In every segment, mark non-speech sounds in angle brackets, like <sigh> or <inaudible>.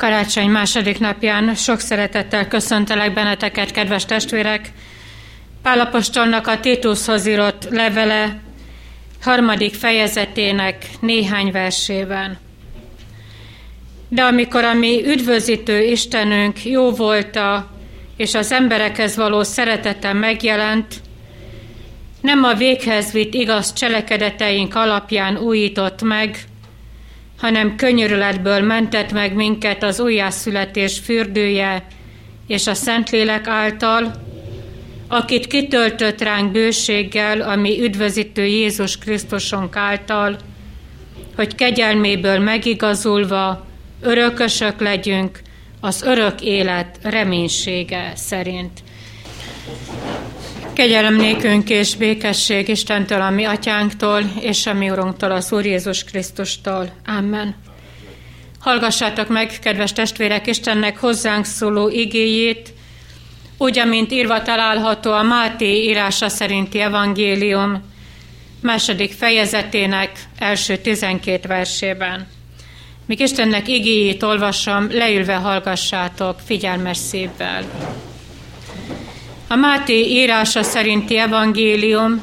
Karácsony második napján sok szeretettel köszöntelek benneteket, kedves testvérek. Pálapostolnak a Titushoz írott levele harmadik fejezetének néhány versében. De amikor a mi üdvözítő Istenünk jó volta, és az emberekhez való szeretete megjelent, nem a véghez vitt igaz cselekedeteink alapján újított meg, hanem könyörületből mentett meg minket az újjászületés fürdője és a Szentlélek által, akit kitöltött ránk bőséggel, ami üdvözítő Jézus Krisztusunk által, hogy kegyelméből megigazulva örökösök legyünk az örök élet reménysége szerint. Kegyelem nékünk és békesség Istentől, a mi atyánktól, és a mi Urunktól, az Úr Jézus Krisztustól. Amen. Hallgassátok meg, kedves testvérek, Istennek hozzánk szóló igéjét, úgy, amint írva található a Máté írása szerinti evangélium második fejezetének első tizenkét versében. Míg Istennek igéjét olvasom, leülve hallgassátok figyelmes szívvel. A Máté írása szerinti evangélium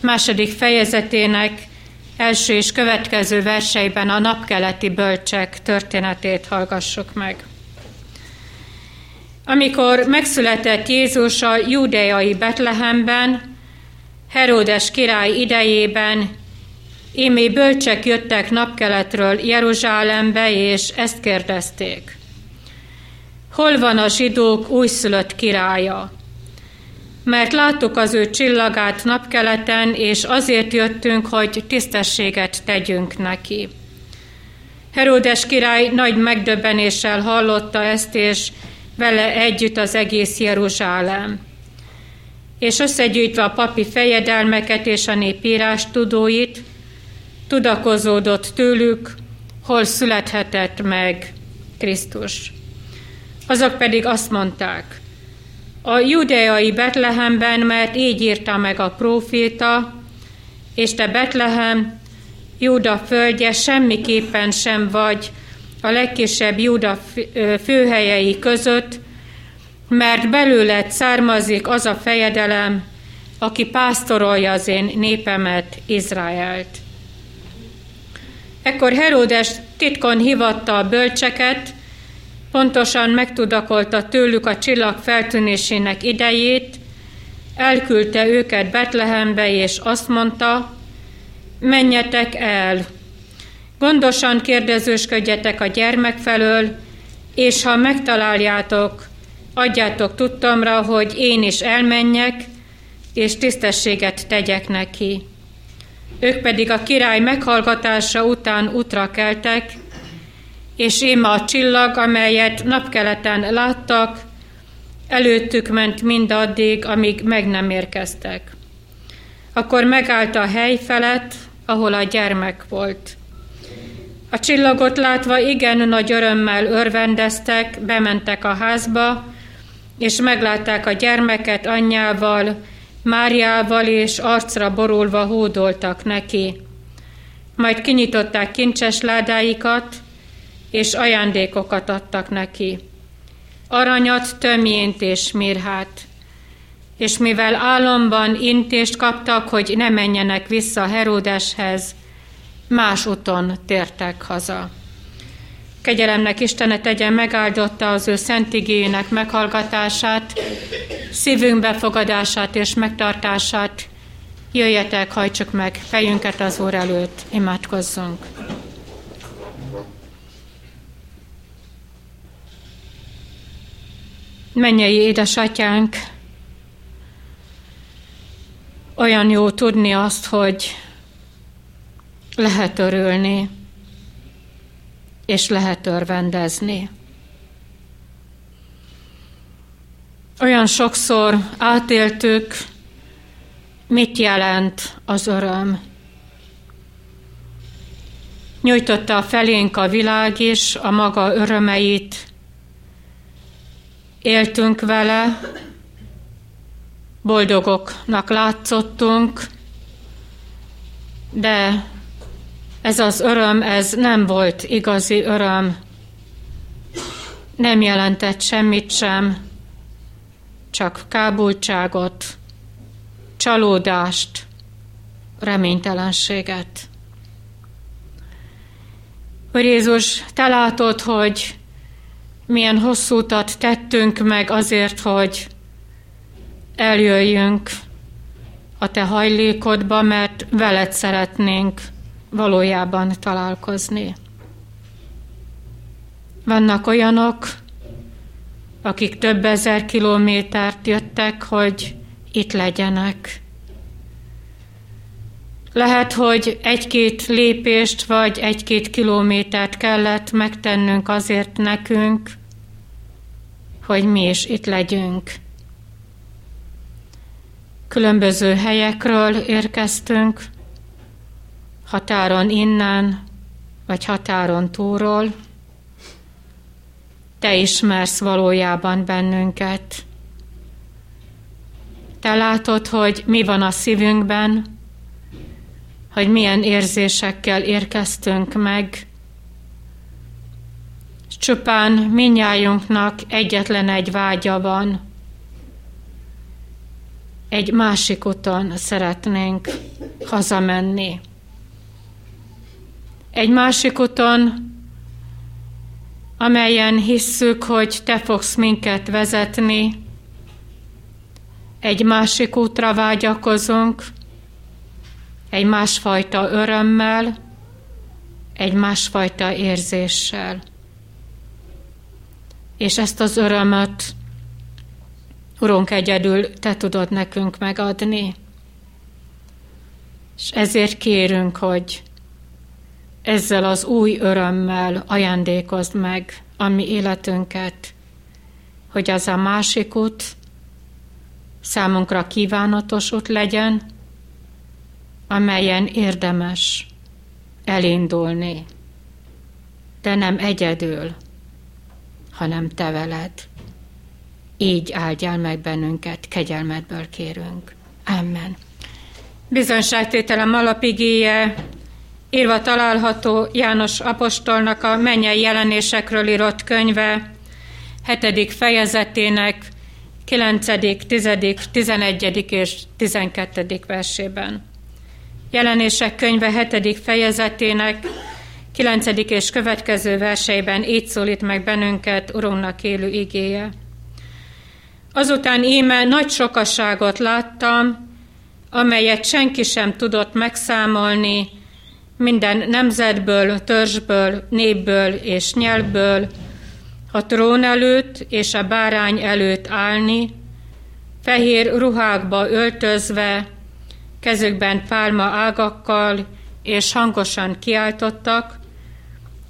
második fejezetének első és következő verseiben a napkeleti bölcsek történetét hallgassuk meg. Amikor megszületett Jézus a júdeai Betlehemben, Heródes király idejében, émé bölcsek jöttek napkeletről Jeruzsálembe, és ezt kérdezték. Hol van a zsidók újszülött királya? Mert láttuk az ő csillagát napkeleten, és azért jöttünk, hogy tisztességet tegyünk neki. Heródes király nagy megdöbbenéssel hallotta ezt, és vele együtt az egész Jeruzsálem. És összegyűjtve a papi fejedelmeket és a népírás tudóit, tudakozódott tőlük, hol születhetett meg Krisztus. Azok pedig azt mondták – a judeai Betlehemben, mert így írta meg a próféta, és te Betlehem, Júda földje semmiképpen sem vagy a legkisebb Júda főhelyei között, mert belőled származik az a fejedelem, aki pásztorolja az én népemet, Izraelt. Ekkor Heródes titkon hivatta a bölcseket, pontosan megtudakolta tőlük a csillag feltűnésének idejét, elküldte őket Betlehembe, és azt mondta, menjetek el, gondosan kérdezősködjetek a gyermek felől, és ha megtaláljátok, adjátok tudtomra, hogy én is elmenjek, és tisztességet tegyek neki. Ők pedig a király meghallgatása után útra keltek, és íme a csillag, amelyet napkeleten láttak, előttük ment mindaddig, amíg meg nem érkeztek. Akkor megállt a hely felett, ahol a gyermek volt. A csillagot látva igen nagy örömmel örvendeztek, bementek a házba, és meglátták a gyermeket anyjával, Máriával, és arcra borulva hódoltak neki. Majd kinyitották kincses ládáikat, és ajándékokat adtak neki. Aranyat, tömjént és mirhát. És mivel álomban intést kaptak, hogy ne menjenek vissza Heródeshez, más úton tértek haza. Kegyelemnek Istene tegyen megáldotta az ő szent igényének meghallgatását, szívünk befogadását és megtartását. Jöjjetek, hajtsuk meg fejünket az Úr előtt, imádkozzunk. Mennyei édesatyánk, olyan jó tudni azt, hogy lehet örülni, és lehet örvendezni. Olyan sokszor átéltük, mit jelent az öröm. Nyújtotta felénk a világ is a maga örömeit, éltünk vele, boldogoknak látszottunk, de ez az öröm, ez nem volt igazi öröm, nem jelentett semmit sem, csak kábultságot, csalódást, reménytelenséget. Hogy Jézus, te látod, hogy milyen hosszú utat tettünk meg azért, hogy eljöjjünk a te hajlékodba, mert veled szeretnénk valójában találkozni. Vannak olyanok, akik több ezer kilométert jöttek, hogy itt legyenek. Lehet, hogy egy-két lépést vagy egy-két kilométert kellett megtennünk azért nekünk, hogy mi is itt legyünk. Különböző helyekről érkeztünk, határon innen, vagy határon túról. Te ismersz valójában bennünket. Te látod, hogy mi van a szívünkben, hogy milyen érzésekkel érkeztünk meg. Csupán minnyájunknak egyetlen egy vágya van. Egy másik úton szeretnénk hazamenni. Egy másik úton, amelyen hisszük, hogy Te fogsz minket vezetni, egy másik útra vágyakozunk, egy másfajta örömmel, egy másfajta érzéssel. És ezt az örömöt, Urunk, egyedül Te tudod nekünk megadni. És ezért kérünk, hogy ezzel az új örömmel ajándékozd meg a mi életünket, hogy az a másik út számunkra kívánatos út legyen, amelyen érdemes elindulni, de nem egyedül, hanem te veled. Így áldjál meg bennünket, kegyelmedből kérünk. Amen. Bizonságtételem alapigéje írva található János apostolnak a mennyei jelenésekről írott könyve, hetedik fejezetének 9., 10., 11. és 12. versében. Jelenések könyve 7. fejezetének 9. és következő verseiben így szólít meg bennünket Urunknak élő igéje. Azután íme nagy sokasságot láttam, amelyet senki sem tudott megszámolni, minden nemzetből, törzsből, népből és nyelvből, a trón előtt és a bárány előtt állni, fehér ruhákba öltözve, kezükben pálma ágakkal, és hangosan kiáltottak,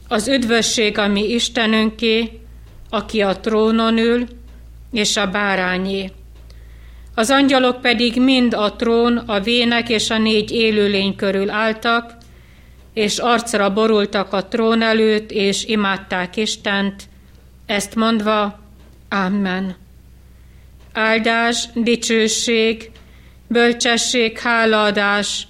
az üdvösség a mi Istenünké, aki a trónon ül, és a bárányé. Az angyalok pedig mind a trón, a vének és a négy élőlény körül álltak, és arcra borultak a trón előtt, és imádták Istent, ezt mondva, Amen. Áldás, dicsőség, bölcsesség, hálaadás,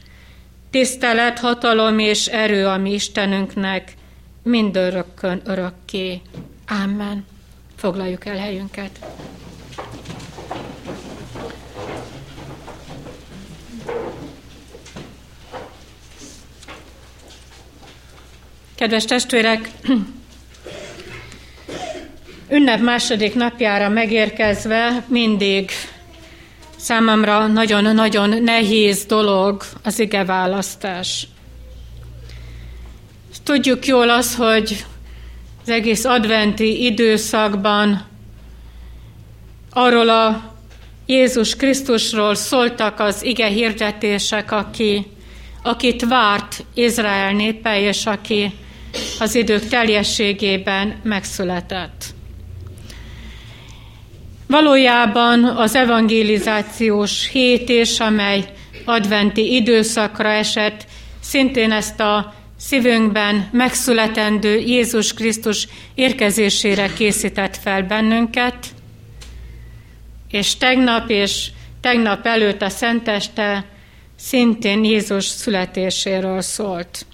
tisztelet, hatalom és erő a mi Istenünknek, mindörökkön örökké. Amen. Foglaljuk el helyünket. Kedves testvérek, <clears throat> ünnep második napjára megérkezve mindig Számomra nagyon-nagyon nehéz dolog az ige választás. Tudjuk jól az, hogy az egész adventi időszakban arról a Jézus Krisztusról szóltak az ige hirdetések, aki, akit várt Izrael népe, és aki az idők teljességében megszületett. Valójában az evangelizációs hét és amely adventi időszakra esett, szintén ezt a szívünkben megszületendő Jézus Krisztus érkezésére készített fel bennünket, és tegnap és tegnap előtt a Szenteste szintén Jézus születéséről szólt.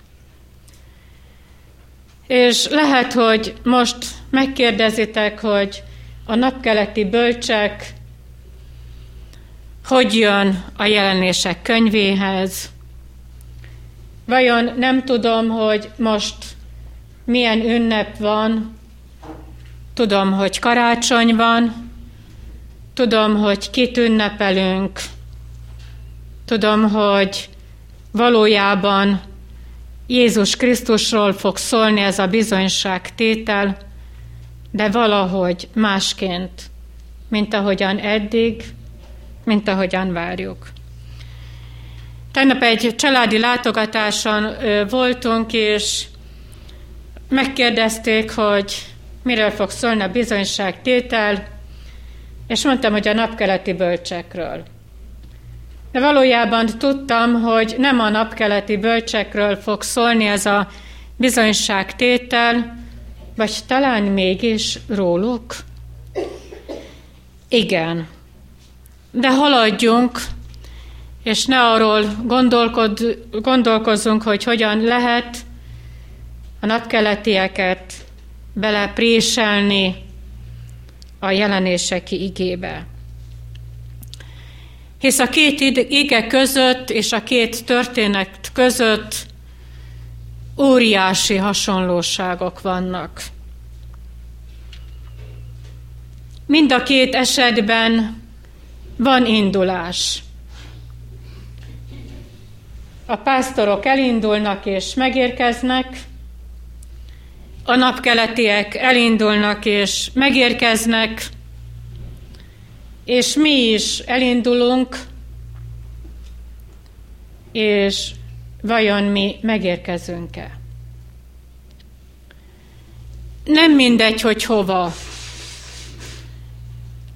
És lehet, hogy most megkérdezitek, hogy a napkeleti bölcsek hogy jön a jelenések könyvéhez. Vajon nem tudom, hogy most milyen ünnep van, tudom, hogy karácsony van, tudom, hogy kit ünnepelünk, tudom, hogy valójában Jézus Krisztusról fog szólni ez a bizonyságtétel, de valahogy másként, mint ahogyan eddig, mint ahogyan várjuk. Tegnap egy családi látogatáson voltunk, és megkérdezték, hogy miről fog szólni a bizonyságtétel, és mondtam, hogy a napkeleti bölcsekről. De valójában tudtam, hogy nem a napkeleti bölcsekről fog szólni ez a bizonyságtétel, vagy talán mégis róluk? Igen. De haladjunk, és ne arról gondolkod, gondolkozzunk, hogy hogyan lehet a napkeletieket belepréselni a jelenéseki igébe. Hisz a két ige között és a két történet között óriási hasonlóságok vannak. Mind a két esetben van indulás. A pásztorok elindulnak és megérkeznek, a napkeletiek elindulnak és megérkeznek, és mi is elindulunk, és vajon mi megérkezünk-e? Nem mindegy, hogy hova.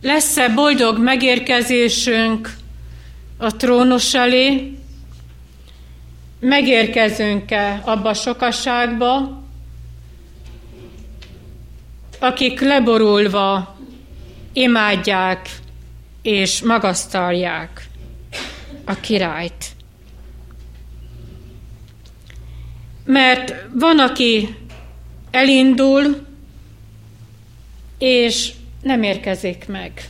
Lesz-e boldog megérkezésünk a trónus elé? Megérkezünk-e abba a sokaságba, akik leborulva imádják és magasztalják a királyt. Mert van, aki elindul, és nem érkezik meg.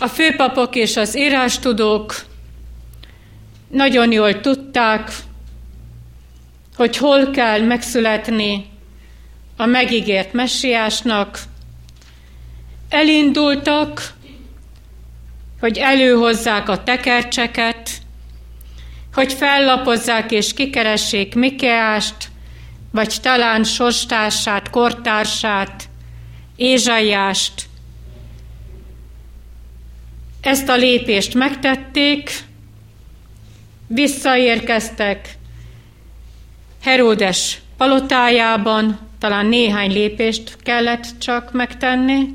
A főpapok és az írástudók nagyon jól tudták, hogy hol kell megszületni a megígért messiásnak, elindultak, hogy előhozzák a tekercseket, hogy fellapozzák és kikeressék Mikeást, vagy talán sostársát, kortársát, Ézsaiást. Ezt a lépést megtették, visszaérkeztek Heródes palotájában, talán néhány lépést kellett csak megtenni,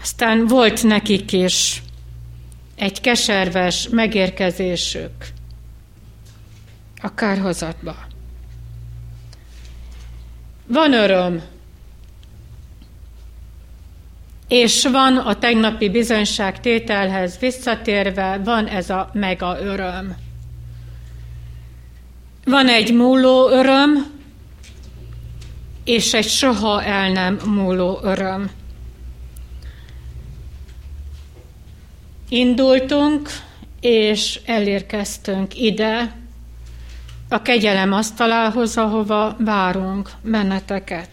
aztán volt nekik is egy keserves megérkezésük a kárhozatba. Van öröm, és van a tegnapi bizonyság tételhez visszatérve, van ez a mega öröm. Van egy múló öröm, és egy soha el nem múló öröm. Indultunk, és elérkeztünk ide, a kegyelem asztalához, ahova várunk benneteket.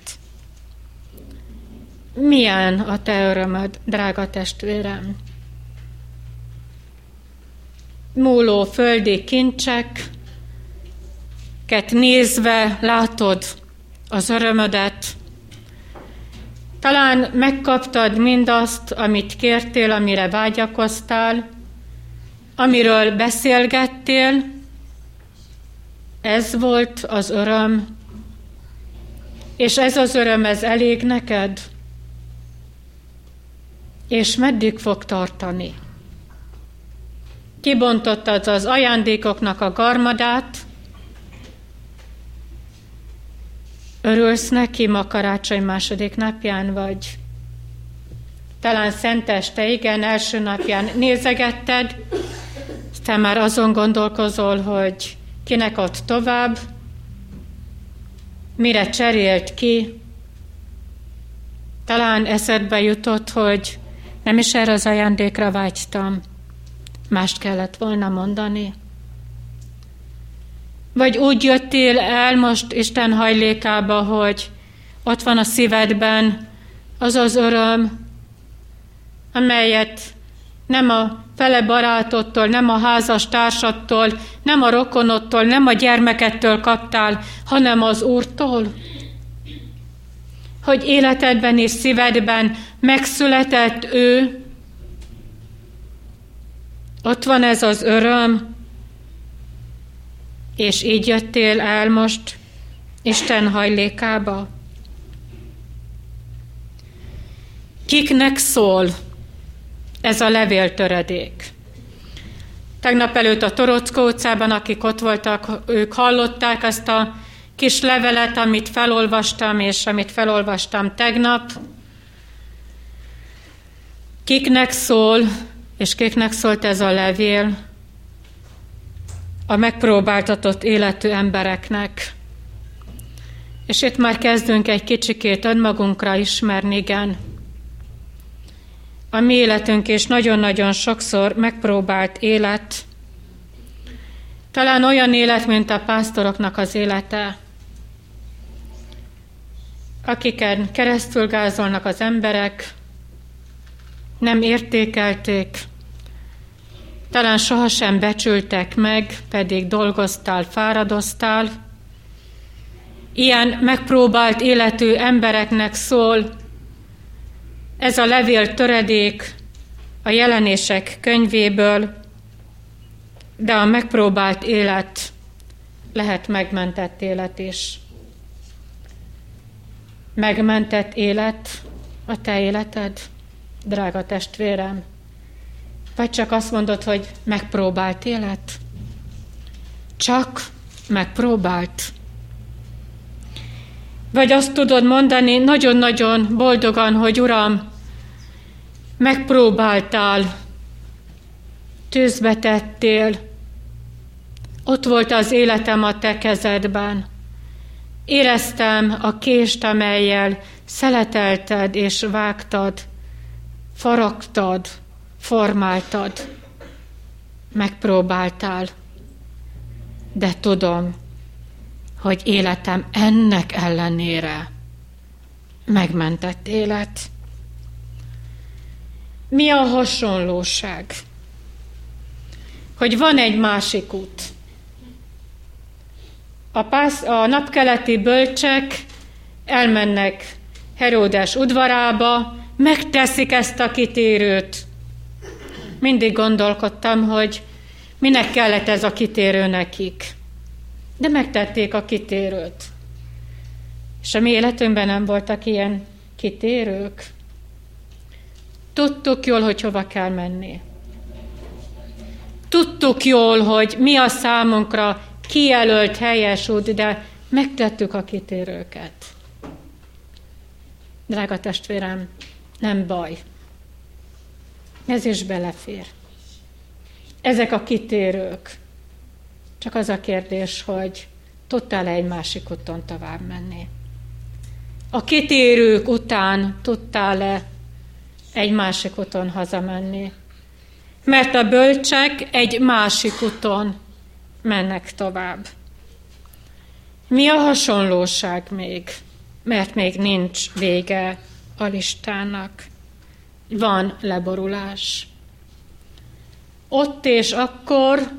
Milyen a te örömöd, drága testvérem? Múló földi kincsek, nézve látod az örömödet, talán megkaptad mindazt, amit kértél, amire vágyakoztál, amiről beszélgettél. Ez volt az öröm. És ez az öröm, ez elég neked? És meddig fog tartani? Kibontottad az ajándékoknak a garmadát, Örülsz neki ma karácsony második napján, vagy? Talán szenteste, igen, első napján. Nézegetted, te már azon gondolkozol, hogy kinek ad tovább, mire cserélt ki, talán eszedbe jutott, hogy nem is erre az ajándékra vágytam, mást kellett volna mondani. Vagy úgy jöttél el most Isten hajlékába, hogy ott van a szívedben az az öröm, amelyet nem a fele barátottól, nem a házas társattól, nem a rokonottól, nem a gyermekettől kaptál, hanem az Úrtól. Hogy életedben és szívedben megszületett ő, ott van ez az öröm, és így jöttél el most Isten hajlékába. Kiknek szól ez a levéltöredék? Tegnap előtt a Torockó utcában, akik ott voltak, ők hallották ezt a kis levelet, amit felolvastam, és amit felolvastam tegnap. Kiknek szól, és kiknek szólt ez a levél? A megpróbáltatott életű embereknek. És itt már kezdünk egy kicsikét önmagunkra ismerni, igen. A mi életünk is nagyon-nagyon sokszor megpróbált élet, talán olyan élet, mint a pásztoroknak az élete, akiken keresztül gázolnak az emberek, nem értékelték, talán sohasem becsültek meg, pedig dolgoztál, fáradoztál. Ilyen megpróbált életű embereknek szól ez a levél töredék a jelenések könyvéből, de a megpróbált élet lehet megmentett élet is. Megmentett élet a te életed, drága testvérem? Vagy csak azt mondod, hogy megpróbált élet? Csak megpróbált. Vagy azt tudod mondani nagyon-nagyon boldogan, hogy Uram, megpróbáltál, tűzbe tettél, ott volt az életem a te kezedben. Éreztem a kést, amelyel szeletelted és vágtad, faragtad, formáltad, megpróbáltál. De tudom, hogy életem ennek ellenére megmentett élet. Mi a hasonlóság? Hogy van egy másik út. A, pász, a napkeleti bölcsek elmennek Heródes udvarába, megteszik ezt a kitérőt. Mindig gondolkodtam, hogy minek kellett ez a kitérő nekik. De megtették a kitérőt. És a mi életünkben nem voltak ilyen kitérők. Tudtuk jól, hogy hova kell menni. Tudtuk jól, hogy mi a számunkra kijelölt helyes út, de megtettük a kitérőket. Drága testvérem, nem baj. Ez is belefér. Ezek a kitérők. Csak az a kérdés, hogy tudtál -e egy másik úton tovább menni? A kitérők után tudtál-e egy másik úton hazamenni. Mert a bölcsek egy másik úton mennek tovább. Mi a hasonlóság még? Mert még nincs vége a listának. Van leborulás. Ott és akkor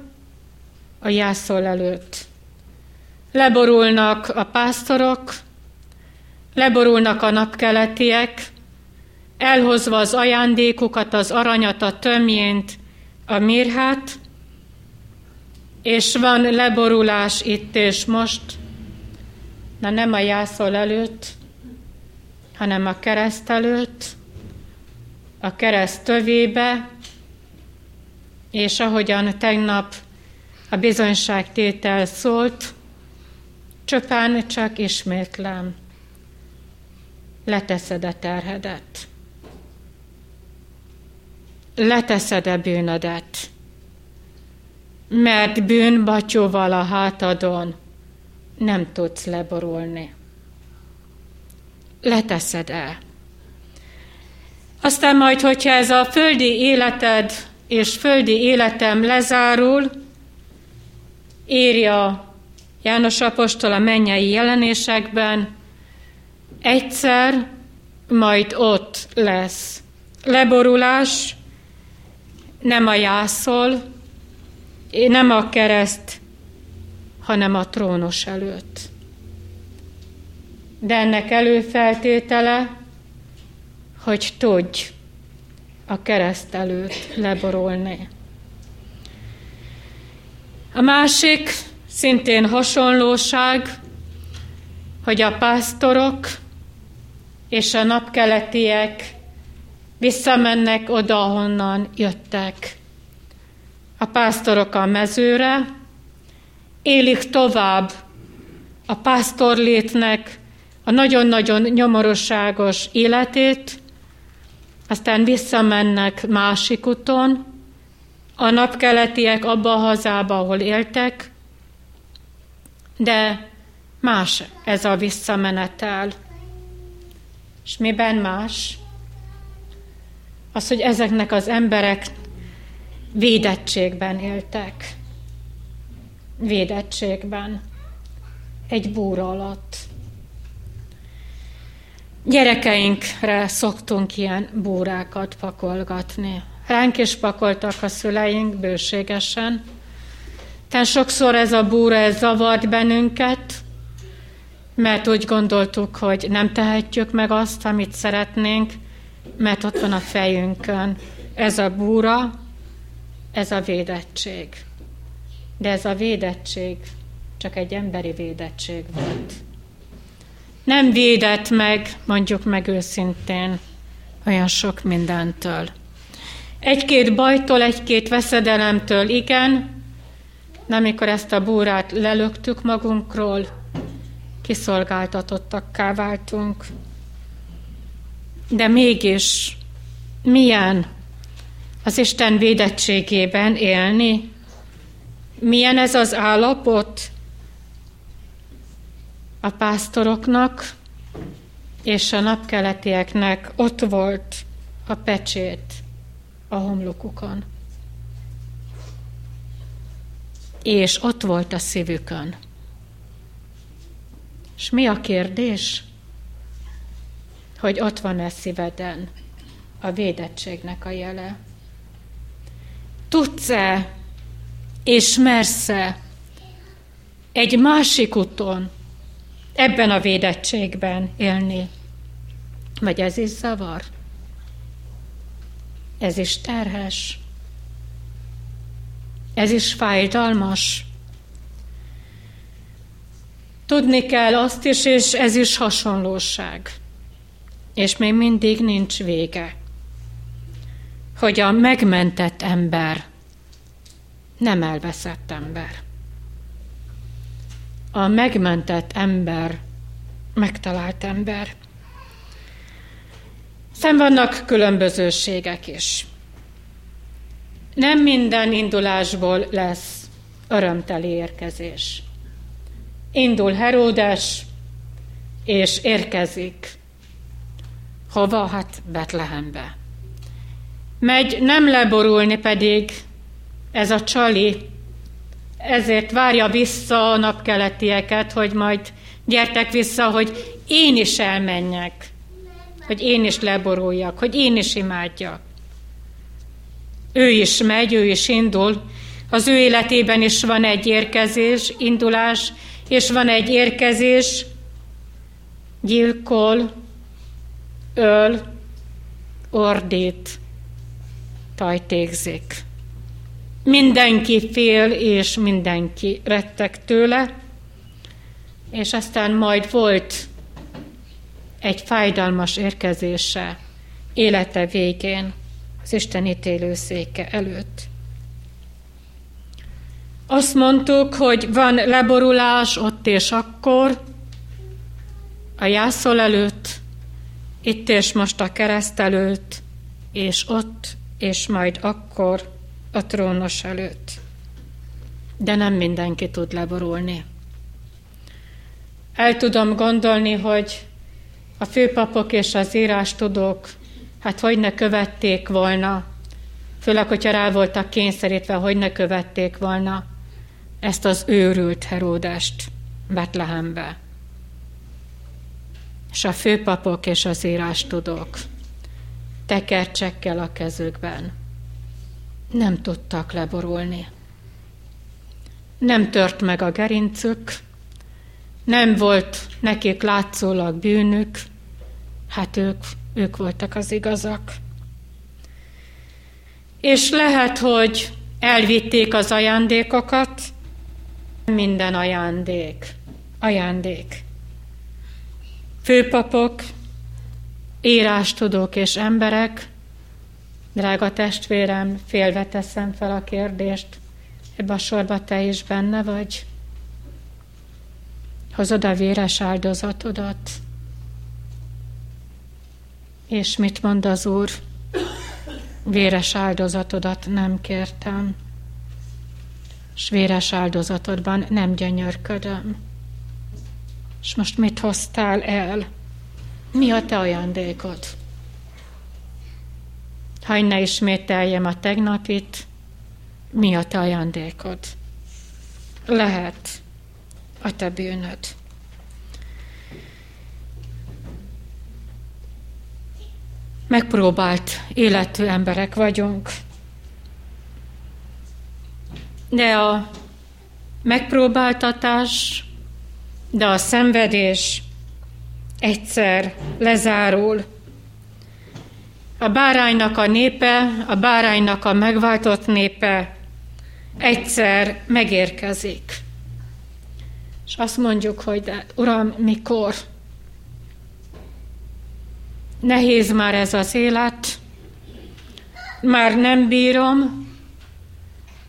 a jászol előtt. Leborulnak a pásztorok, leborulnak a napkeletiek, elhozva az ajándékukat, az aranyat, a tömjént, a mirhát, és van leborulás itt és most, na nem a jászol előtt, hanem a kereszt előtt, a kereszt tövébe, és ahogyan tegnap a bizonyságtétel szólt, csupán csak ismétlem, leteszed a terhedet leteszed-e bűnödet? Mert bűnbatyóval a hátadon nem tudsz leborulni. leteszed el. Aztán majd, hogyha ez a földi életed és földi életem lezárul, írja János Apostol a mennyei jelenésekben, egyszer majd ott lesz leborulás, nem a jászol, nem a kereszt, hanem a trónos előtt. De ennek előfeltétele, hogy tudj a kereszt előtt leborulni. A másik szintén hasonlóság, hogy a pásztorok és a napkeletiek visszamennek oda, honnan jöttek. A pásztorok a mezőre, élik tovább a pásztorlétnek a nagyon-nagyon nyomorosságos életét, aztán visszamennek másik úton, a napkeletiek abba a hazába, ahol éltek, de más ez a visszamenetel. És miben más? Az, hogy ezeknek az emberek védettségben éltek. Védettségben. Egy búra alatt. Gyerekeinkre szoktunk ilyen búrákat pakolgatni. Ránk is pakoltak a szüleink bőségesen. Tehát sokszor ez a búra, ez zavart bennünket, mert úgy gondoltuk, hogy nem tehetjük meg azt, amit szeretnénk, mert ott van a fejünkön. Ez a búra, ez a védettség. De ez a védettség csak egy emberi védettség volt. Nem védett meg, mondjuk meg őszintén, olyan sok mindentől. Egy-két bajtól, egy-két veszedelemtől igen, de amikor ezt a búrát lelöktük magunkról, kiszolgáltatottakká váltunk. De mégis milyen az Isten védettségében élni? Milyen ez az állapot a pásztoroknak és a napkeletieknek ott volt a pecsét a homlokukon. És ott volt a szívükön. És mi a kérdés? Hogy ott van-e szíveden a védettségnek a jele? Tudsz-e és mersz-e egy másik úton ebben a védettségben élni? Vagy ez is zavar? Ez is terhes? Ez is fájdalmas? Tudni kell azt is, és ez is hasonlóság. És még mindig nincs vége. Hogy a megmentett ember nem elveszett ember. A megmentett ember megtalált ember. Szem vannak különbözőségek is. Nem minden indulásból lesz örömteli érkezés. Indul Heródes, és érkezik. Hova? Hát Betlehembe. Megy nem leborulni pedig ez a csali, ezért várja vissza a napkeletieket, hogy majd gyertek vissza, hogy én is elmenjek, hogy én is leboruljak, hogy én is imádjak. Ő is megy, ő is indul, az ő életében is van egy érkezés, indulás, és van egy érkezés, gyilkol, öl, ordít, tajtékzik. Mindenki fél, és mindenki rettek tőle, és aztán majd volt egy fájdalmas érkezése élete végén az Isten ítélőszéke előtt. Azt mondtuk, hogy van leborulás ott és akkor, a jászol előtt, itt és most a kereszt előtt, és ott, és majd akkor a trónos előtt. De nem mindenki tud leborulni. El tudom gondolni, hogy a főpapok és az írástudók, hát hogy ne követték volna, főleg, hogyha rá voltak kényszerítve, hogy ne követték volna ezt az őrült Heródest Betlehembe. És a főpapok és az írástudók tekercsekkel a kezükben nem tudtak leborulni. Nem tört meg a gerincük, nem volt nekik látszólag bűnük, hát ők, ők voltak az igazak. És lehet, hogy elvitték az ajándékokat, minden ajándék, ajándék. Főpapok, írástudók és emberek, drága testvérem, félve teszem fel a kérdést, ebbe a sorba te is benne vagy? Hozod a véres áldozatodat. És mit mond az Úr? Véres áldozatodat nem kértem, és véres áldozatodban nem gyönyörködöm. És most mit hoztál el? Mi a te ajándékod? Ha ne ismételjem a tegnapit, mi a te ajándékod? Lehet, a te bűnöd. Megpróbált életű emberek vagyunk, de a megpróbáltatás, de a szenvedés egyszer lezárul. A báránynak a népe, a báránynak a megváltott népe egyszer megérkezik. És azt mondjuk, hogy de Uram, mikor? Nehéz már ez az élet, már nem bírom,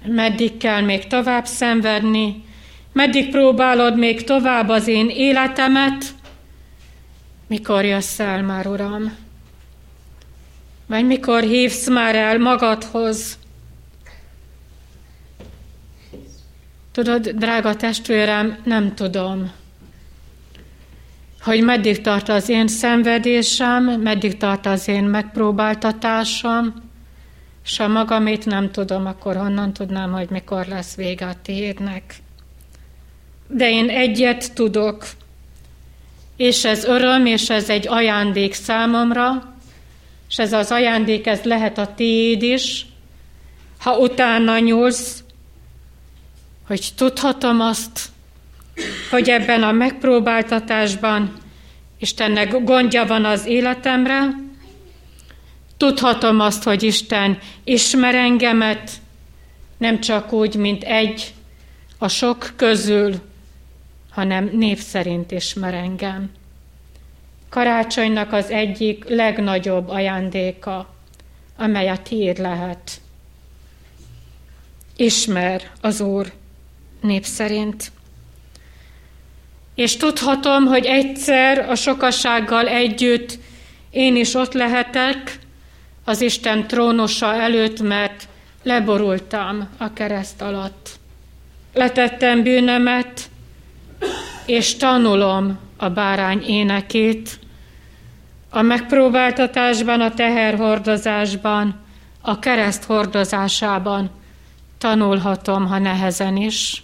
meddig kell még tovább szenvedni, meddig próbálod még tovább az én életemet, mikor jössz el már, Uram? Vagy mikor hívsz már el magadhoz, Tudod, drága testvérem, nem tudom, hogy meddig tart az én szenvedésem, meddig tart az én megpróbáltatásom, és ha magamét nem tudom, akkor honnan tudnám, hogy mikor lesz vége a tiédnek. De én egyet tudok, és ez öröm, és ez egy ajándék számomra, és ez az ajándék, ez lehet a tiéd is, ha utána nyúlsz, hogy tudhatom azt, hogy ebben a megpróbáltatásban Istennek gondja van az életemre, tudhatom azt, hogy Isten ismer engemet, nem csak úgy, mint egy a sok közül, hanem név szerint ismer engem. Karácsonynak az egyik legnagyobb ajándéka, amely a tiéd lehet. Ismer az Úr nép szerint. És tudhatom, hogy egyszer a sokasággal együtt én is ott lehetek az Isten trónosa előtt, mert leborultam a kereszt alatt. Letettem bűnömet, és tanulom a bárány énekét, a megpróbáltatásban, a teherhordozásban, a kereszt hordozásában tanulhatom, ha nehezen is.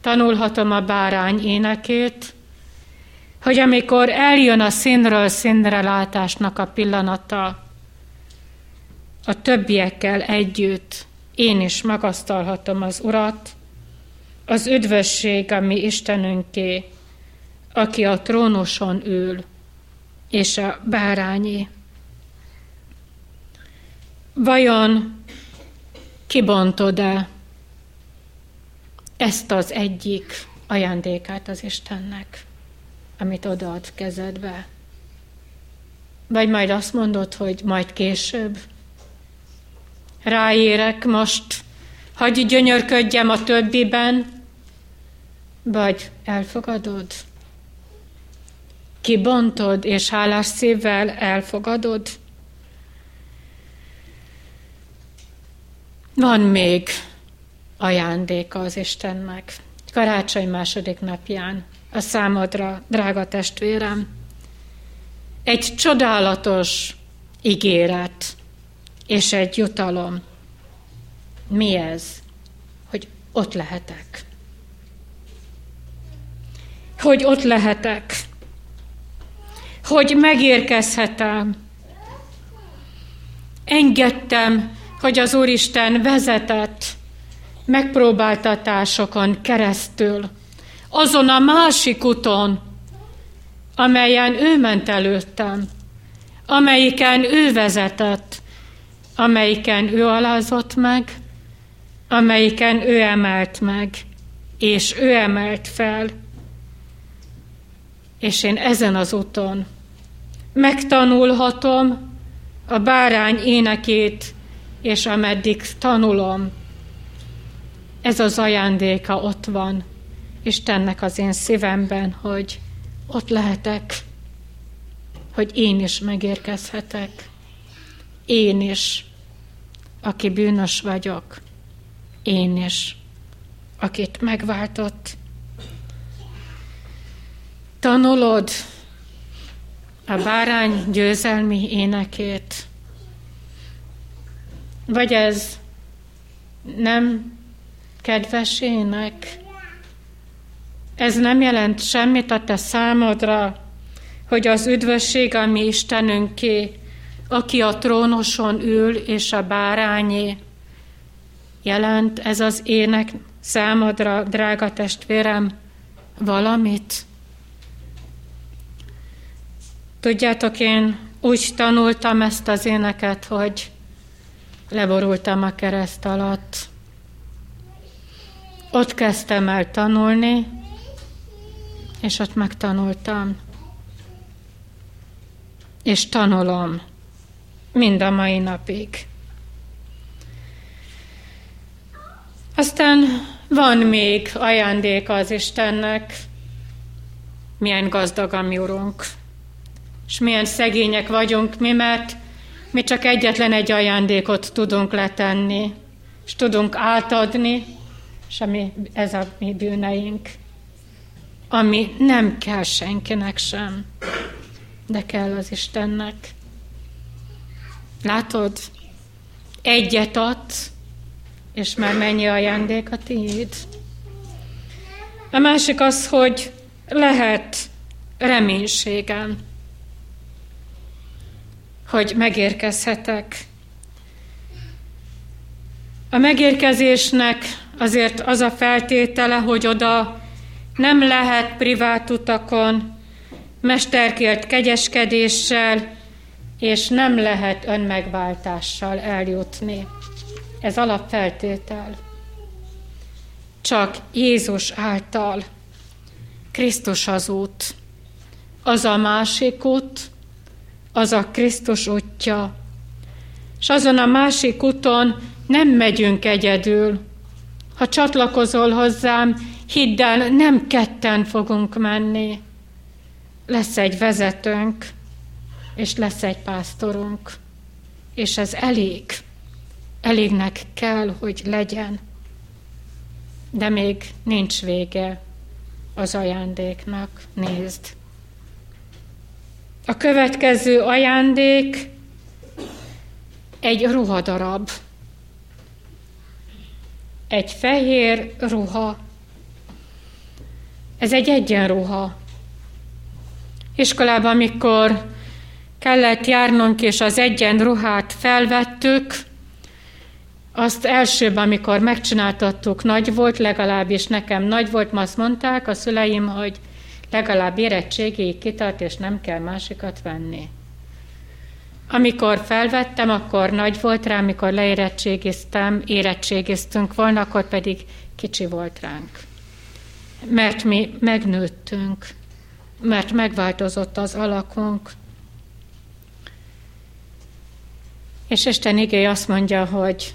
Tanulhatom a bárány énekét, hogy amikor eljön a színről színre látásnak a pillanata, a többiekkel együtt én is magasztalhatom az Urat, az üdvösség, ami Istenünké, aki a trónuson ül, és a bárányi. Vajon kibontod-e ezt az egyik ajándékát az Istennek, amit odaad kezedbe. Vagy majd azt mondod, hogy majd később. Ráérek most, hagyj gyönyörködjem a többiben, vagy elfogadod? Kibontod, és hálás szívvel elfogadod? Van még ajándéka az Istennek. Karácsony második napján a számodra, drága testvérem. egy csodálatos ígéret és egy jutalom. Mi ez? Hogy ott lehetek. Hogy ott lehetek. Hogy megérkezhetem. Engedtem, hogy az Úristen vezetett megpróbáltatásokon keresztül, azon a másik úton, amelyen ő ment előttem, amelyiken ő vezetett, amelyiken ő alázott meg, amelyiken ő emelt meg, és ő emelt fel. És én ezen az úton megtanulhatom a bárány énekét, és ameddig tanulom, ez az ajándéka ott van Istennek az én szívemben, hogy ott lehetek, hogy én is megérkezhetek. Én is, aki bűnös vagyok. Én is, akit megváltott. Tanulod a bárány győzelmi énekét, vagy ez nem kedves ének? Ez nem jelent semmit a te számodra, hogy az üdvösség, ami Istenünké, aki a trónoson ül, és a bárányé, jelent ez az ének számodra, drága testvérem, valamit? Tudjátok, én úgy tanultam ezt az éneket, hogy leborultam a kereszt alatt. Ott kezdtem el tanulni, és ott megtanultam. És tanulom mind a mai napig. Aztán van még ajándék az Istennek, milyen gazdag a mi Urunk, és milyen szegények vagyunk mi, mert mi csak egyetlen egy ajándékot tudunk letenni, és tudunk átadni, és ami, ez a mi bűneink ami nem kell senkinek sem, de kell az Istennek. Látod? Egyet ad, és már mennyi ajándék a tiéd. A másik az, hogy lehet reménységem, hogy megérkezhetek. A megérkezésnek azért az a feltétele, hogy oda nem lehet privát utakon, mesterkélt kegyeskedéssel, és nem lehet önmegváltással eljutni. Ez alapfeltétel. Csak Jézus által. Krisztus az út. Az a másik út, az a Krisztus útja. És azon a másik úton nem megyünk egyedül. Ha csatlakozol hozzám, Hidd el, nem ketten fogunk menni. Lesz egy vezetőnk, és lesz egy pásztorunk, és ez elég. Elégnek kell, hogy legyen. De még nincs vége az ajándéknak. Nézd! A következő ajándék egy ruhadarab. Egy fehér ruha ez egy egyenruha. Iskolában, amikor kellett járnunk, és az egyenruhát felvettük, azt elsőbb, amikor megcsináltattuk, nagy volt, legalábbis nekem nagy volt, ma azt mondták a szüleim, hogy legalább érettségéig kitart, és nem kell másikat venni. Amikor felvettem, akkor nagy volt rá, amikor leérettségiztem, érettségiztünk volna, akkor pedig kicsi volt ránk mert mi megnőttünk, mert megváltozott az alakunk. És Isten igény azt mondja, hogy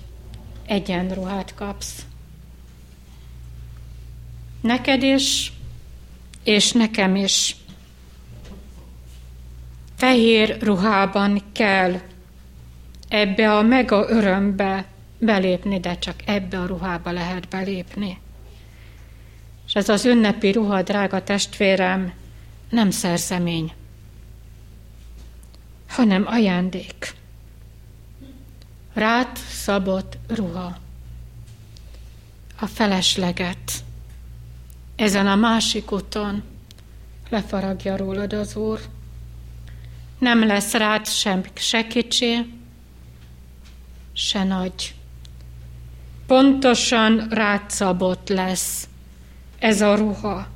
egyenruhát kapsz. Neked is, és nekem is. Fehér ruhában kell ebbe a mega örömbe belépni, de csak ebbe a ruhába lehet belépni. És ez az ünnepi ruha, drága testvérem, nem szerzemény. hanem ajándék. Rát szabott ruha. A felesleget ezen a másik úton lefaragja rólad az Úr. Nem lesz rád sem se kicsi, se nagy. Pontosan rátszabott lesz ez a ruha,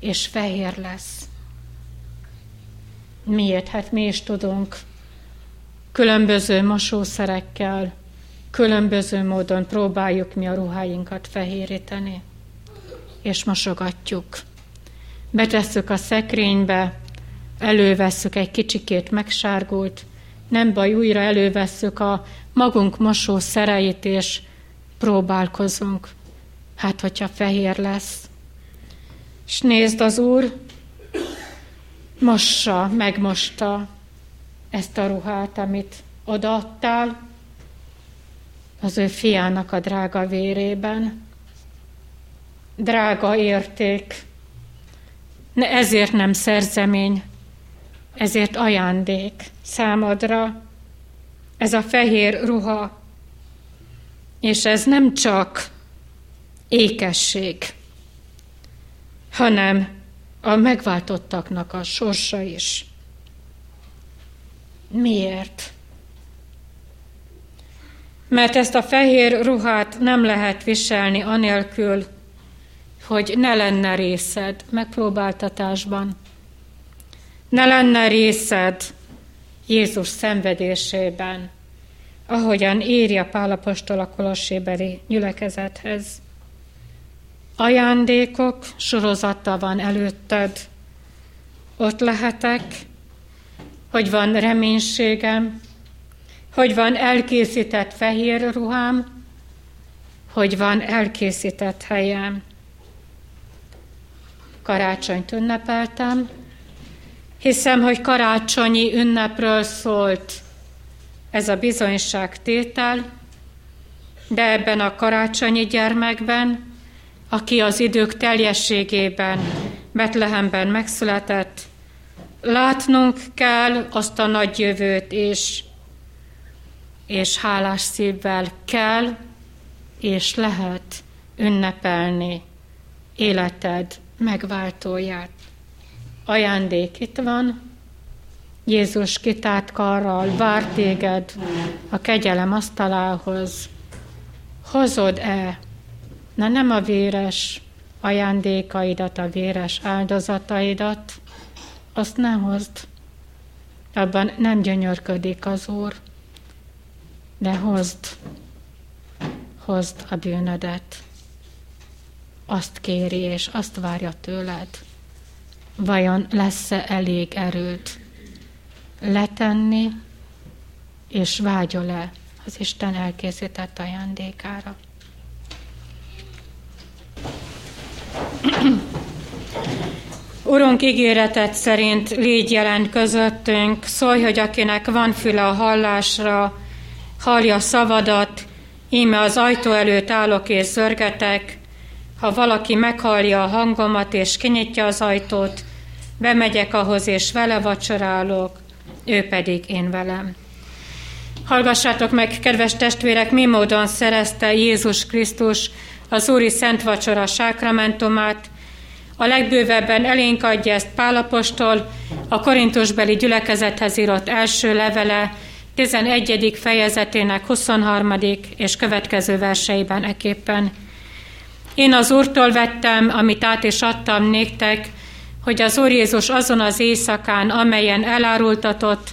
és fehér lesz. Miért? Hát mi is tudunk különböző mosószerekkel, különböző módon próbáljuk mi a ruháinkat fehéríteni, és mosogatjuk. Betesszük a szekrénybe, elővesszük egy kicsikét megsárgult, nem baj, újra elővesszük a magunk mosó szereit, és próbálkozunk. Hát, hogyha fehér lesz. És nézd az Úr, mossa, megmosta ezt a ruhát, amit odaadtál az ő fiának a drága vérében. Drága érték, ne ezért nem szerzemény, ezért ajándék számodra ez a fehér ruha, és ez nem csak ékesség, hanem a megváltottaknak a sorsa is. Miért? Mert ezt a fehér ruhát nem lehet viselni anélkül, hogy ne lenne részed megpróbáltatásban, ne lenne részed Jézus szenvedésében, ahogyan írja Pálapostól a kolossébeli gyülekezethez. Ajándékok sorozata van előtted, ott lehetek, hogy van reménységem, hogy van elkészített fehér ruhám, hogy van elkészített helyem. Karácsonyt ünnepeltem, Hiszem, hogy karácsonyi ünnepről szólt ez a bizonyságtétel, de ebben a karácsonyi gyermekben, aki az idők teljességében Betlehemben megszületett, látnunk kell azt a nagy jövőt is, és hálás szívvel kell és lehet ünnepelni életed megváltóját ajándék itt van, Jézus kitárt karral vár téged a kegyelem asztalához. Hozod-e, na nem a véres ajándékaidat, a véres áldozataidat, azt ne hozd. Abban nem gyönyörködik az Úr, de hozd, hozd a bűnödet. Azt kéri és azt várja tőled. Vajon lesz-e elég erőt letenni, és vágyol-e az Isten elkészített ajándékára. <clears throat> Urunk ígéretet szerint légy jelen közöttünk, szólj, hogy akinek van füle a hallásra, hallja szavadat, íme az ajtó előtt állok és zörgetek, ha valaki meghallja a hangomat és kinyitja az ajtót, bemegyek ahhoz, és vele vacsorálok, ő pedig én velem. Hallgassátok meg, kedves testvérek, mi módon szerezte Jézus Krisztus az Úri Szent Vacsora sákramentumát. A legbővebben elénk adja ezt Pálapostól, a Korintusbeli gyülekezethez írott első levele, 11. fejezetének 23. és következő verseiben eképpen. Én az Úrtól vettem, amit át és adtam néktek, hogy az Úr Jézus azon az éjszakán, amelyen elárultatott,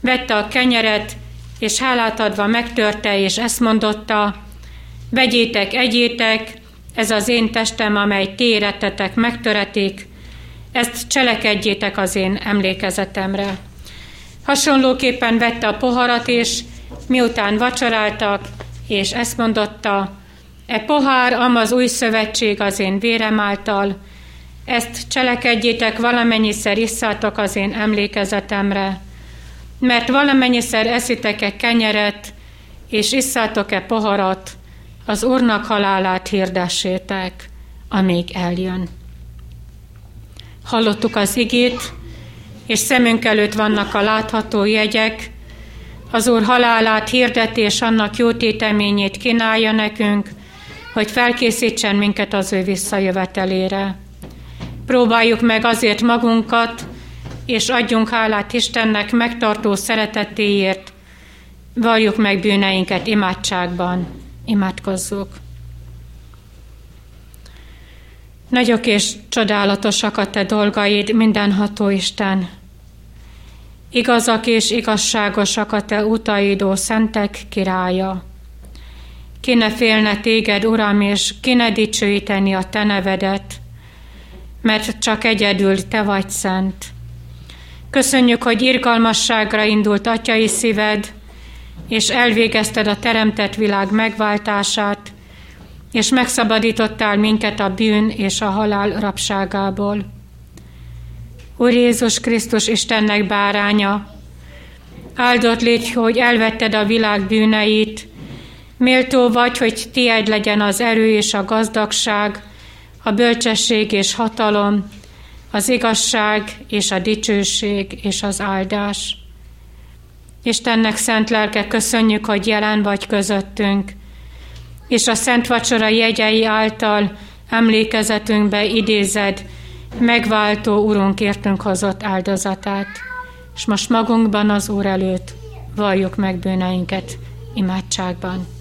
vette a kenyeret, és hálát adva megtörte, és ezt mondotta, vegyétek, egyétek, ez az én testem, amely ti érettetek, megtöretik, ezt cselekedjétek az én emlékezetemre. Hasonlóképpen vette a poharat, és miután vacsoráltak, és ezt mondotta, e pohár, am az új szövetség az én vérem által, ezt cselekedjétek, valamennyiszer isszátok az én emlékezetemre, mert valamennyiszer eszitek-e kenyeret, és isszátok-e poharat, az Úrnak halálát hirdessétek, amíg eljön. Hallottuk az igét, és szemünk előtt vannak a látható jegyek, az Úr halálát hirdeti, és annak jó téteményét kínálja nekünk, hogy felkészítsen minket az ő visszajövetelére. Próbáljuk meg azért magunkat, és adjunk hálát Istennek megtartó szeretetéért, valljuk meg bűneinket imádságban, imádkozzuk. Nagyok és csodálatosak a te dolgaid, mindenható Isten. Igazak és igazságosak a te utaid, ó szentek királya. Ki ne félne téged, Uram, és ki ne dicsőíteni a te nevedet, mert csak egyedül te vagy szent. Köszönjük, hogy irgalmasságra indult atyai szíved, és elvégezted a teremtett világ megváltását, és megszabadítottál minket a bűn és a halál rabságából. Úr Jézus Krisztus Istennek báránya, áldott légy, hogy elvetted a világ bűneit, méltó vagy, hogy tied legyen az erő és a gazdagság, a bölcsesség és hatalom, az igazság és a dicsőség és az áldás. Istennek szent lelke, köszönjük, hogy jelen vagy közöttünk, és a Szent Vacsora jegyei által emlékezetünkbe idézed megváltó Urunk értünk hozott áldozatát, és most magunkban az Úr előtt valljuk meg bűneinket imádságban.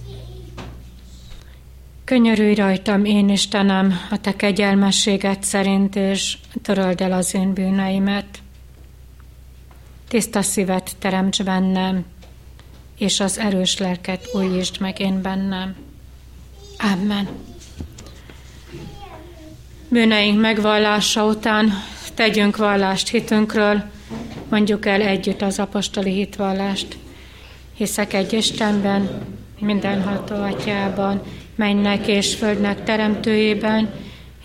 Könyörülj rajtam, én Istenem, a te kegyelmességet szerint, és töröld el az én bűneimet. Tiszta szívet teremts bennem, és az erős lelket újítsd meg én bennem. Amen. Bűneink megvallása után tegyünk vallást hitünkről, mondjuk el együtt az apostoli hitvallást. Hiszek egy Istenben, mindenható atyában, mennek és földnek teremtőjében,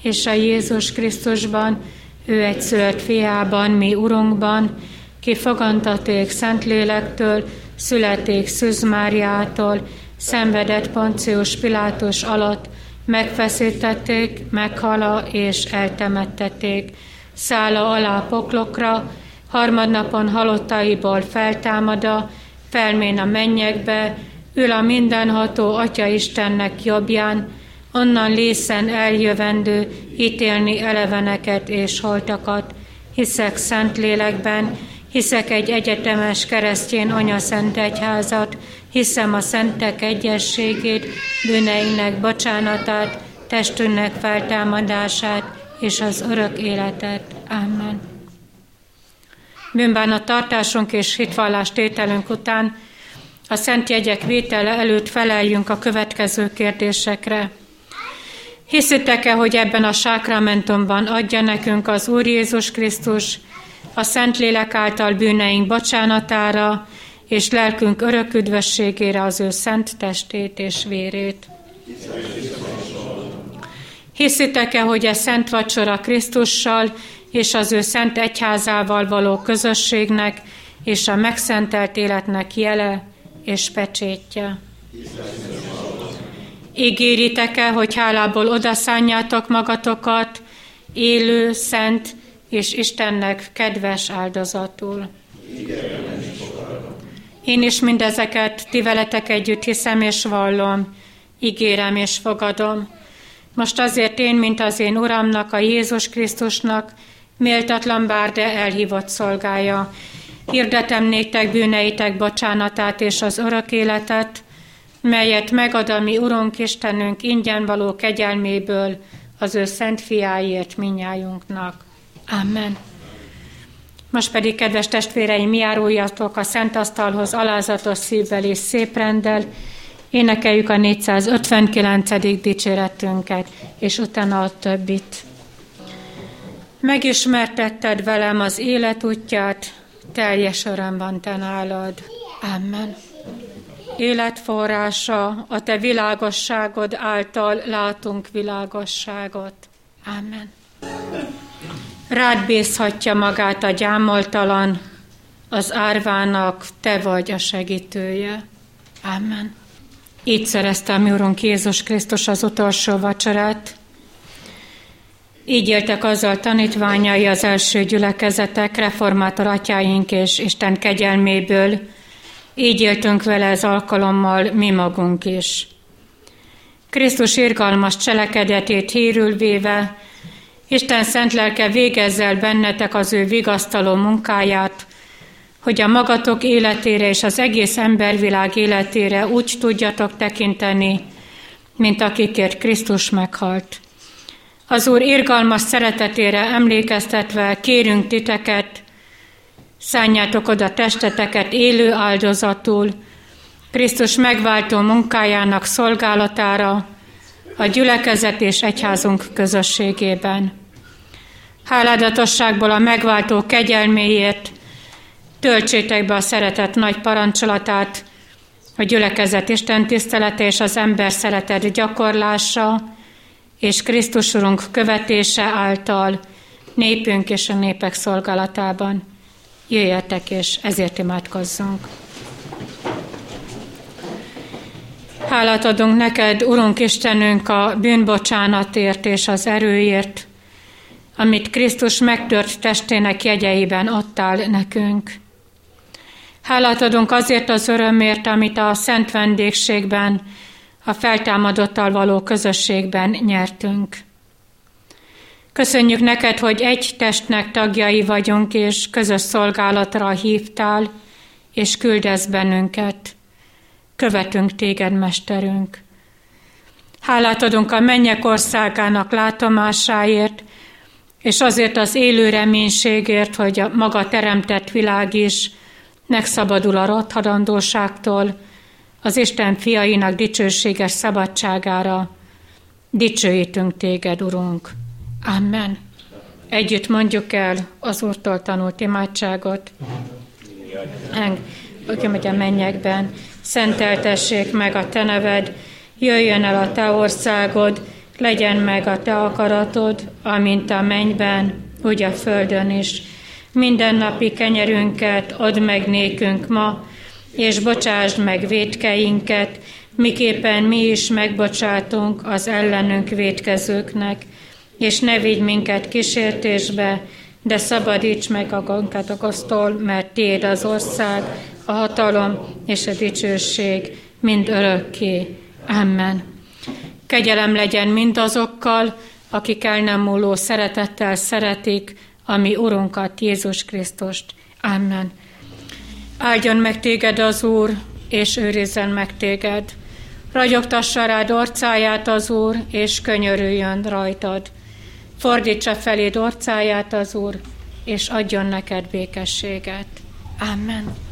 és a Jézus Krisztusban, ő egy szület fiában, mi Urunkban, ki fogantaték Szentlélektől, születék Szűz Máriától, szenvedett Poncius Pilátus alatt, megfeszítették, meghala és eltemettették. Szála alá poklokra, harmadnapon halottaiból feltámada, felmén a mennyekbe, ül a mindenható Atya Istennek jobbján, onnan lészen eljövendő, ítélni eleveneket és holtakat. Hiszek szent lélekben, hiszek egy egyetemes keresztjén anya szent egyházat, hiszem a szentek egyességét, bűneinknek bocsánatát, testünknek feltámadását és az örök életet. Amen. Bűnbánat tartásunk és hitvallás tételünk után a szent jegyek vétele előtt feleljünk a következő kérdésekre. Hiszitek-e, hogy ebben a sákramentumban adja nekünk az Úr Jézus Krisztus a Szentlélek által bűneink bocsánatára, és lelkünk örök üdvösségére az ő szent testét és vérét. Hiszitek-e, hogy a szent vacsora Krisztussal és az ő szent egyházával való közösségnek és a megszentelt életnek jele és pecsétje? Ígéritek-e, hogy hálából odaszánjátok magatokat élő, szent és Istennek kedves áldozatul? Én is mindezeket ti veletek együtt hiszem és vallom, ígérem és fogadom. Most azért én, mint az én Uramnak, a Jézus Krisztusnak, méltatlan bár, de elhívott szolgája. Hirdetem néktek bűneitek bocsánatát és az örök életet, melyet megad a mi Urunk Istenünk ingyen való kegyelméből az ő szent fiáért minnyájunknak. Amen. Most pedig, kedves testvéreim, mi járuljatok a Szent Asztalhoz alázatos szívvel és szép rendel, énekeljük a 459. dicséretünket, és utána a többit. Megismertetted velem az életútját, teljes örömben te nálad. Amen. Életforrása, a te világosságod által látunk világosságot. Amen. Rád bízhatja magát a gyámoltalan, az árvának te vagy a segítője. Amen. Így szerezte a mi Urunk Jézus Krisztus az utolsó vacsorát. Így éltek azzal tanítványai az első gyülekezetek, reformátor atyáink és Isten kegyelméből, így éltünk vele ez alkalommal mi magunk is. Krisztus irgalmas cselekedetét hírül véve, Isten szent lelke végezzel bennetek az ő vigasztaló munkáját, hogy a magatok életére és az egész embervilág életére úgy tudjatok tekinteni, mint akikért Krisztus meghalt. Az Úr irgalmas szeretetére emlékeztetve kérünk titeket, szálljátok oda testeteket élő áldozatul, Krisztus megváltó munkájának szolgálatára, a gyülekezet és egyházunk közösségében. Háládatosságból a megváltó kegyelméért töltsétek be a szeretet nagy parancsolatát, a gyülekezet Isten tisztelete és az ember szeretet gyakorlása, és Krisztus követése által népünk és a népek szolgálatában. Jöjjetek, és ezért imádkozzunk. Hálát adunk neked, Urunk Istenünk, a bűnbocsánatért és az erőért, amit Krisztus megtört testének jegyeiben adtál nekünk. Hálát adunk azért az örömért, amit a szent vendégségben, a feltámadottal való közösségben nyertünk. Köszönjük neked, hogy egy testnek tagjai vagyunk, és közös szolgálatra hívtál, és küldesz bennünket. Követünk téged, Mesterünk. Hálát adunk a mennyek országának látomásáért, és azért az élő reménységért, hogy a maga teremtett világ is megszabadul a rothadandóságtól, az Isten fiainak dicsőséges szabadságára. Dicsőítünk téged, Urunk. Amen. Együtt mondjuk el az Úrtól tanult imádságot. Aki megy a mennyekben, szenteltessék meg a te neved, jöjjön el a te országod, legyen meg a te akaratod, amint a mennyben, úgy a földön is. Mindennapi kenyerünket add meg nékünk ma, és bocsásd meg védkeinket, miképpen mi is megbocsátunk az ellenünk védkezőknek, és ne vigy minket kísértésbe, de szabadíts meg a gonosztól, mert Tiéd az ország, a hatalom és a dicsőség mind örökké. Amen. Kegyelem legyen mindazokkal, akik el nem múló szeretettel szeretik, ami Urunkat, Jézus Krisztust. Amen. Áldjon meg téged az Úr, és őrizzen meg téged. Ragyogtassa rád orcáját az Úr, és könyörüljön rajtad. Fordítsa felé orcáját az Úr, és adjon neked békességet. Amen.